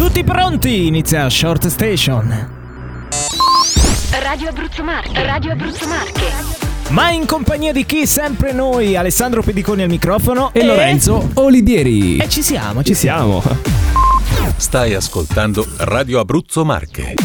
Tutti pronti? Inizia Short Station. Radio Abruzzo Marche, Radio Abruzzo Marche. Ma in compagnia di chi? Sempre noi, Alessandro Pediconi al microfono E Lorenzo Olivieri. E ci siamo, ci Ci siamo. Stai ascoltando Radio Abruzzo Marche.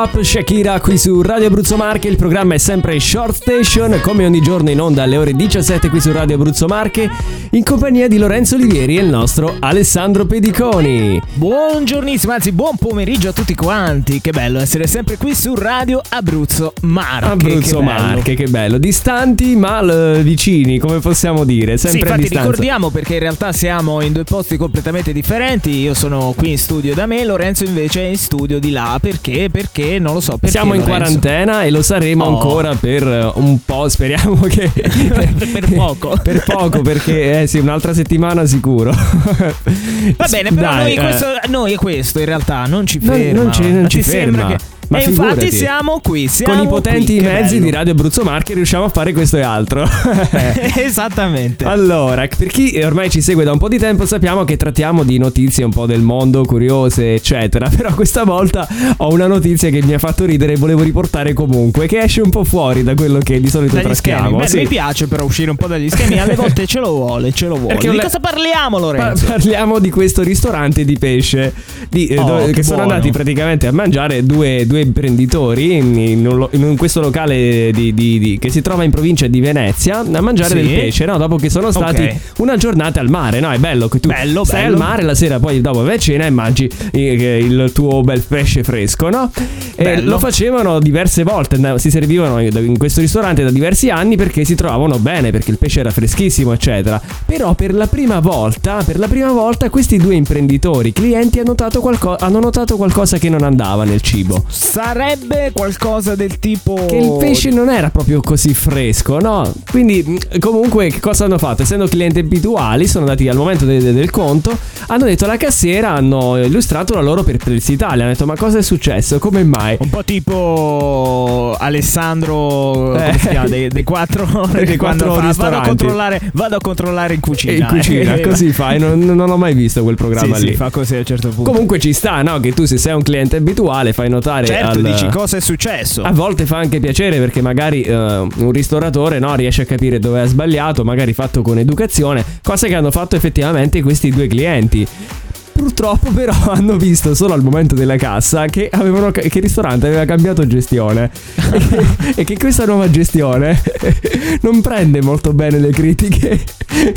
Up, Shakira qui su Radio Abruzzo Marche. Il programma è sempre Short Station, come ogni giorno in onda alle ore 17 qui su Radio Abruzzo Marche, in compagnia di Lorenzo Olivieri e il nostro Alessandro Pediconi. Buongiornissimo, anzi buon pomeriggio a tutti quanti. Che bello essere sempre qui su Radio Abruzzo Marche. Abruzzo che. Marche, che bello. Distanti ma l- vicini, come possiamo dire, Sì, sempre a infatti distanza. ricordiamo perché in realtà siamo in due posti completamente differenti. Io sono qui in studio da me, Lorenzo invece è in studio di là. Perché? Perché non lo so. Perché, Siamo in Lorenzo? quarantena e lo saremo Oh. ancora per eh, un po', speriamo che... Per poco. per poco, perché eh sì, un'altra settimana sicuro. Va bene, però Dai, noi, eh. questo, noi questo in realtà non ci Non- ferma. non ci- non ci ti sembra ferma. che- Ma e infatti figurati. siamo qui. Siamo Con i potenti qui, mezzi bello. di Radio Abruzzo Marche riusciamo a fare questo e altro. Esattamente. Allora, per chi ormai ci segue da un po' di tempo, sappiamo che trattiamo di notizie un po' del mondo, curiose, eccetera. Però questa volta ho una notizia che mi ha fatto ridere e volevo riportare comunque, che esce un po' fuori da quello che di solito dagli trattiamo. Beh, Sì. Mi piace però uscire un po' dagli schemi. Alle volte ce lo vuole, ce lo vuole. Perché di le- cosa parliamo, Pa- Lorenzo? parliamo di questo ristorante di pesce di- eh, Oh, dove- che che sono andati praticamente a mangiare due, due due imprenditori in, in in questo locale di- di- di- che si trova in provincia di Venezia a mangiare Sì. del pesce, no? Dopo che sono stati Ok. una giornata al mare, no? È bello che tu Bello, stai bello. al mare la sera, poi dopo vai a cena e mangi eh, il tuo bel pesce fresco, no? E lo facevano diverse volte, si servivano in questo ristorante da diversi anni perché si trovavano bene, perché il pesce era freschissimo, eccetera. Però per la prima volta, per la prima volta questi due imprenditori, clienti hanno notato, qualco- hanno notato qualcosa che non andava nel cibo. Sarebbe qualcosa del tipo. Che il pesce non era proprio così fresco, no? Quindi, comunque, che cosa hanno fatto? Essendo clienti abituali, sono andati al momento de- de- del conto, hanno detto alla cassiera, hanno illustrato la loro perplessità. Le hanno detto: Ma cosa è successo? Come mai? Un po' tipo Alessandro Eh. Dei, dei quattro, Dei quattro fa, vado, a controllare, vado a controllare in cucina. in cucina, Eh, così fai. Non, non ho mai visto quel programma sì, lì. sì, fa così a un certo punto. Comunque ci sta, no? Che tu se sei un cliente abituale fai notare certo, al- dici cosa è successo. A volte fa anche piacere perché magari eh, un ristoratore no, riesce a capire dove ha sbagliato, magari fatto con educazione, cosa che hanno fatto effettivamente questi due clienti. Purtroppo però hanno visto solo al momento della cassa che, avevano, che il ristorante aveva cambiato gestione e, che, e che questa nuova gestione non prende molto bene le critiche.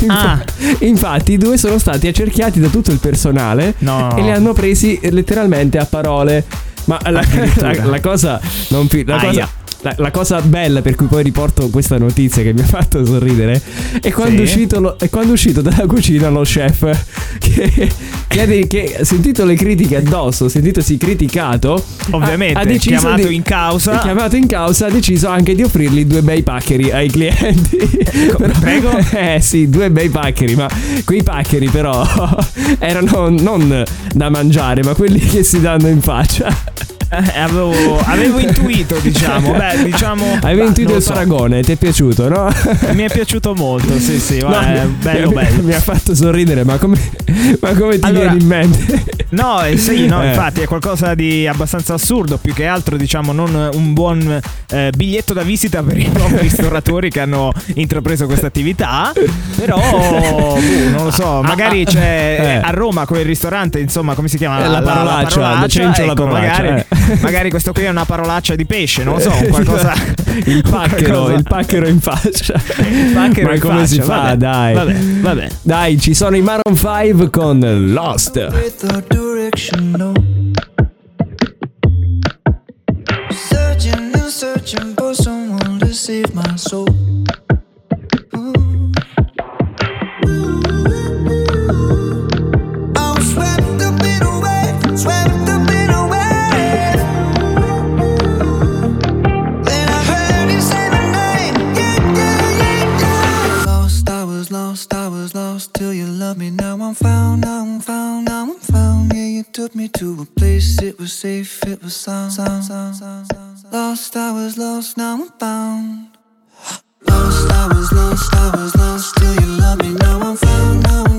Ah. Infatti i due sono stati accerchiati da tutto il personale No. e li hanno presi letteralmente a parole. Ma la, la- la cosa non la cosa, la, la cosa bella per cui poi riporto questa notizia che mi ha fatto sorridere è quando, Sì. è uscito lo- è quando è uscito dalla cucina lo chef che, che che sentito le critiche addosso, sentitosi criticato, Ovviamente, ha, ha chiamato di- in causa. chiamato in causa, ha deciso anche di offrirgli due bei paccheri ai clienti. Però- prego? Eh sì, due bei paccheri, ma quei paccheri però erano non da mangiare, ma quelli che si danno in faccia. Eh, avevo, avevo intuito, diciamo. Beh, diciamo. Hai bah, intuito il so. paragone, ti è piaciuto, no? Mi è piaciuto molto, sì, sì. No, mi- bello, bello. Mi ha fatto sorridere, ma come, ma come ti Allora- viene in mente? No, eh, sì, no, Eh. infatti è qualcosa di abbastanza assurdo, più che altro diciamo non un buon eh, biglietto da visita per i nuovi ristoratori che hanno intrapreso questa attività, però boh, non lo so, magari c'è Eh. a Roma quel ristorante, insomma, come si chiama? Eh, la parolaccia, da Cencio la ecco, parolaccia, magari, eh. Magari questo qui è una parolaccia di pesce, non lo so, qualcosa il pacchero, qualcosa- il pacchero in faccia. il pacchero ma in come si faccia, fa, vabbè, dai. Vabbè, vabbè. Dai, ci sono i Maroon 5 con Lost. and searching for someone to save my soul. Ooh. To a place, it was safe, it was sound, sound, sound, sound, sound. Lost, I was lost, now I'm found. Lost, I was lost, I was lost till you loved me. Now I'm found, now I'm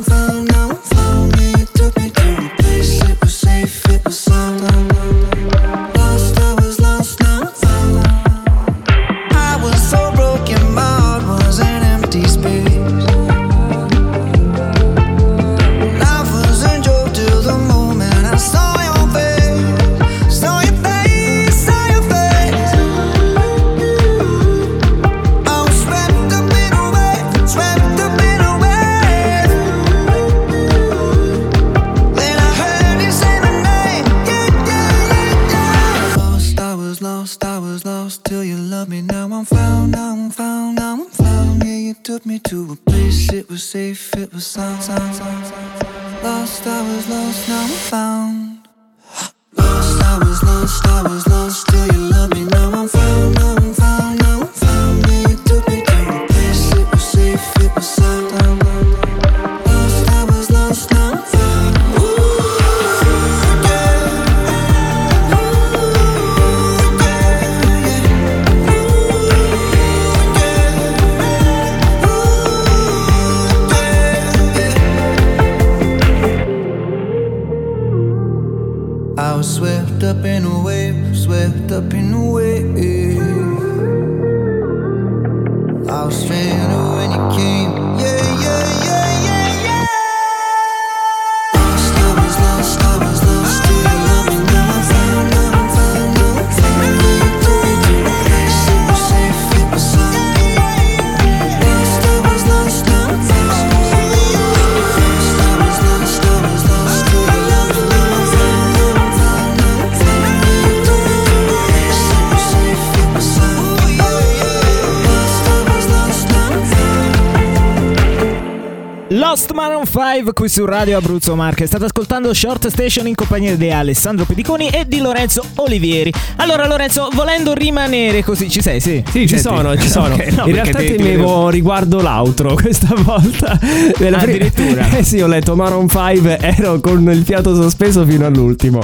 Lost, I was lost, now I'm found. Lost, I was lost, I was lost till you I was swept up in a wave, swept up in a wave. I was stranded when you came. Yeah, yeah, yeah, Lost Maroon 5 qui su Radio Abruzzo Marche. State ascoltando Short Station in compagnia di Alessandro Pediconi e di Lorenzo Olivieri. Allora, Lorenzo, volendo rimanere così, ci sei? Sì, Sì, ci sono, ci sono. Ok, no, In perché realtà temevo riguardo l'outro questa volta. Nella Addirittura? Eh sì, ho letto Maroon 5, ero con il fiato sospeso fino all'ultimo.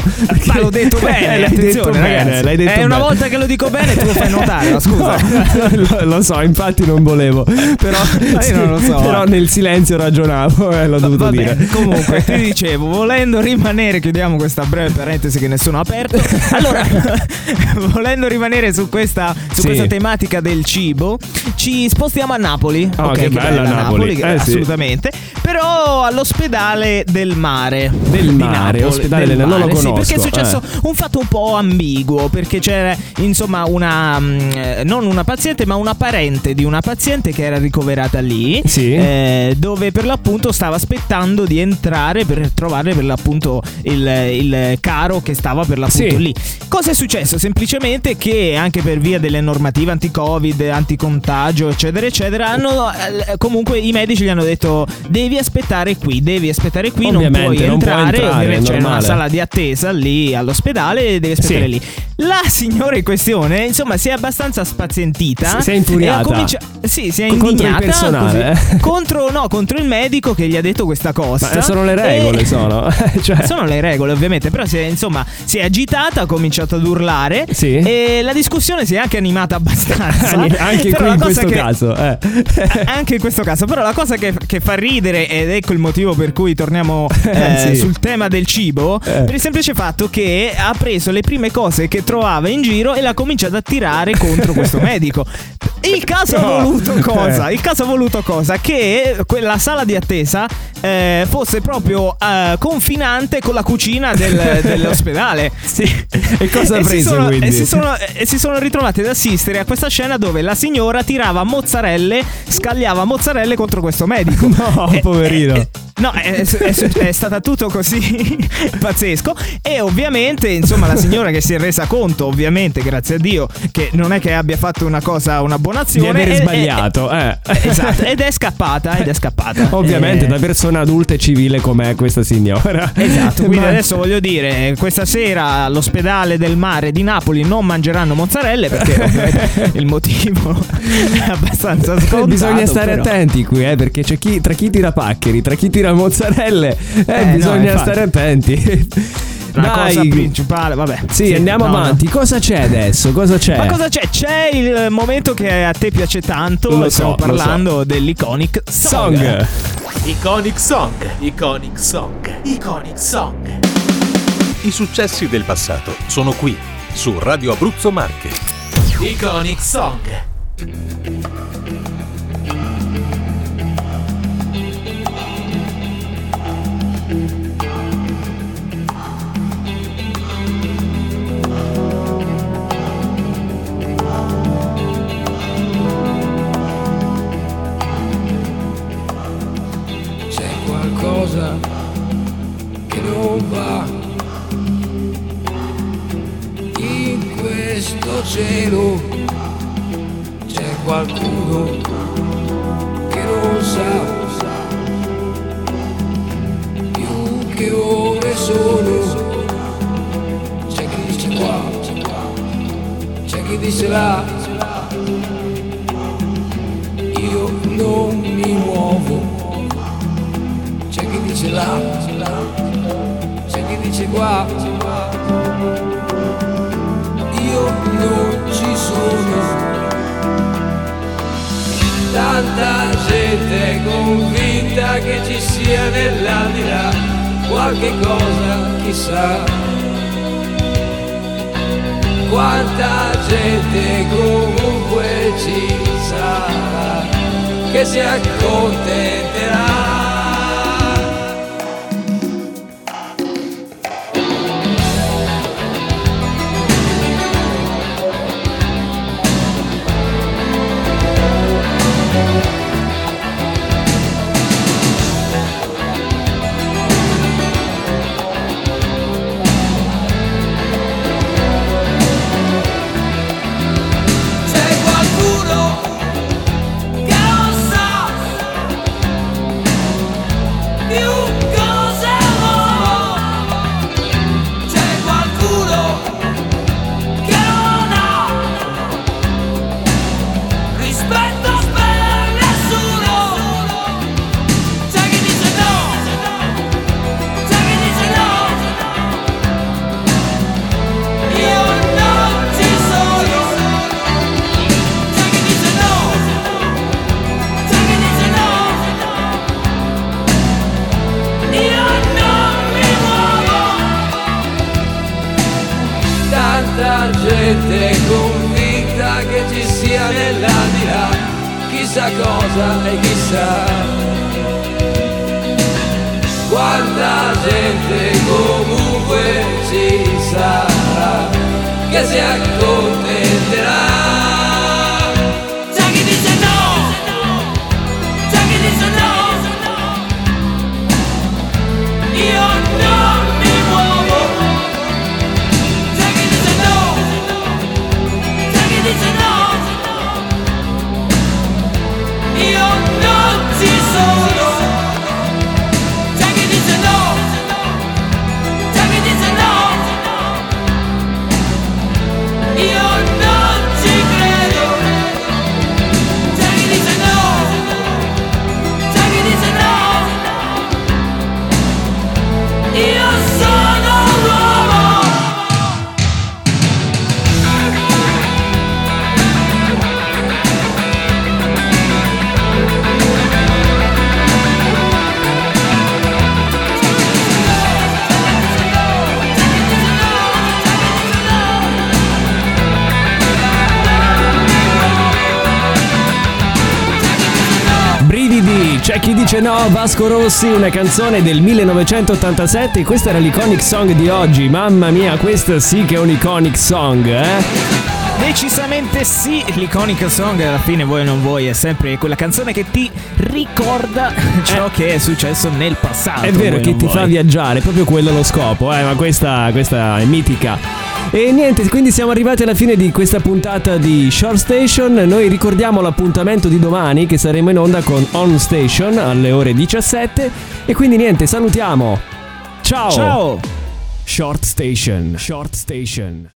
Ma l'ho detto bene, l'hai attenzione, detto bene, l'hai detto Eh, una bene. volta che lo dico bene, tu lo fai notare, ma scusa. No, lo, lo so, infatti non volevo. Però, io non lo so, però eh. nel silenzio ragionavo e l'ho dovuto Va dire. comunque ti dicevo, volendo rimanere, chiudiamo questa breve parentesi che nessuno ha aperto. Allora, volendo rimanere su questa, su Sì. questa tematica del cibo, ci spostiamo a Napoli. Oh, Ok, che bella Napoli. che- Eh, sì. assolutamente. Però all'ospedale del mare. Del mare, Napoli, ospedale del del- non lo mare, sì, conosco, perché è successo eh. un fatto un po' ambiguo, perché c'era insomma una, mm, eh, non una paziente, ma una parente di una paziente che era ricoverata lì. Sì. Eh, dove per l'appunto stava aspettando di entrare per trovare per l'appunto il, il caro che stava per l'appunto Sì. lì. Cosa è successo? Semplicemente che anche per via delle normative anti-covid, anticontagio, eccetera, eccetera, hanno, eh, comunque i medici gli hanno detto devi aspettare qui, devi aspettare qui, non Ovviamente, puoi non puoi entrare, entrare, ovviamente è c'è una normale. sala di attesa lì all'ospedale e devi aspettare Sì. lì. La signora in questione, insomma, si è abbastanza spazientita. Si- si è infuriata. ha comincia- sì, si è Contro il indignata personale, così. eh. contro, no, contro il medico che gli ha detto questa cosa. Ma sono le regole, E- sono. cioè, Sono le regole, ovviamente, però si è, insomma, si è agitata, ha cominciato ad urlare Sì. e la discussione si è anche animata abbastanza. anche Però qui in cosa questo che- caso. eh. anche in questo caso, però la cosa che, che fa ridere, ed ecco il motivo per cui torniamo eh, Sì. sul tema del cibo, Eh. per il semplice fatto che ha preso le prime cose che trovava in giro e l'ha cominciato a tirare contro questo medico. Il caso ha No. voluto cosa? Eh. Il caso ha voluto cosa? Che quella sala di attesa eh, fosse proprio eh, confinante con la cucina del- dell'ospedale. Sì. E cosa ha preso, sono- quindi? E si, sono, e si sono ritrovati ad assistere a questa scena dove la signora tirava mozzarelle, scagliava mozzarelle contro questo medico. No, Eh, poverino. eh, No, è, è- è stata tutto così pazzesco. E ovviamente, insomma, la signora che si è resa conto, ovviamente, grazie a Dio, che non è che abbia fatto una cosa, una buona Di azione. aver e- sbagliato, eh. e- esatto, ed è scappata, ed è scappata. Ovviamente, Eh, da persona adulta e civile com'è questa signora. Esatto, quindi Ma- adesso voglio dire, questa sera all'ospedale del mare di Napoli non mangeranno mozzarelle perché il motivo è abbastanza scontato. Bisogna stare però. attenti qui, eh, perché c'è chi, tra chi tira paccheri, tra chi tira mozzarelle, eh, Eh, no, bisogna infatti. stare attenti. La Dai. cosa principale, vabbè. Sì, andiamo no, no. avanti. Cosa c'è adesso? Cosa c'è? Ma cosa c'è? C'è il momento che a te piace tanto. Lo so, stiamo lo parlando dell'iconic song. Song. Iconic Song, Iconic Song, Iconic Song. I successi del passato sono qui, su Radio Abruzzo Marche. Iconic Song. Che ore sono. C'è chi dice qua, c'è chi dice là. Io non mi muovo. C'è chi dice là, c'è chi dice qua. Io non ci sono. Tanta gente convinta che ci sia nell'aldilà qualche cosa, chissà. Quanta gente comunque ci sarà che si accontenterà. Che dice no, Vasco Rossi, una canzone del 1987, questa era l'iconic song di oggi, mamma mia, questa sì che è un iconic song, eh? Decisamente sì, l'iconic song alla fine vuoi o non vuoi è sempre quella canzone che ti ricorda ciò che è successo nel passato. È vero che ti vuoi. fa viaggiare, proprio quello lo scopo, eh, ma questa, questa è mitica. E niente, quindi siamo arrivati alla fine di questa puntata di Short Station. Noi ricordiamo l'appuntamento di domani che saremo in onda con On Station alle ore 17. E quindi niente, salutiamo. Ciao. Ciao! Short Station. Short Station.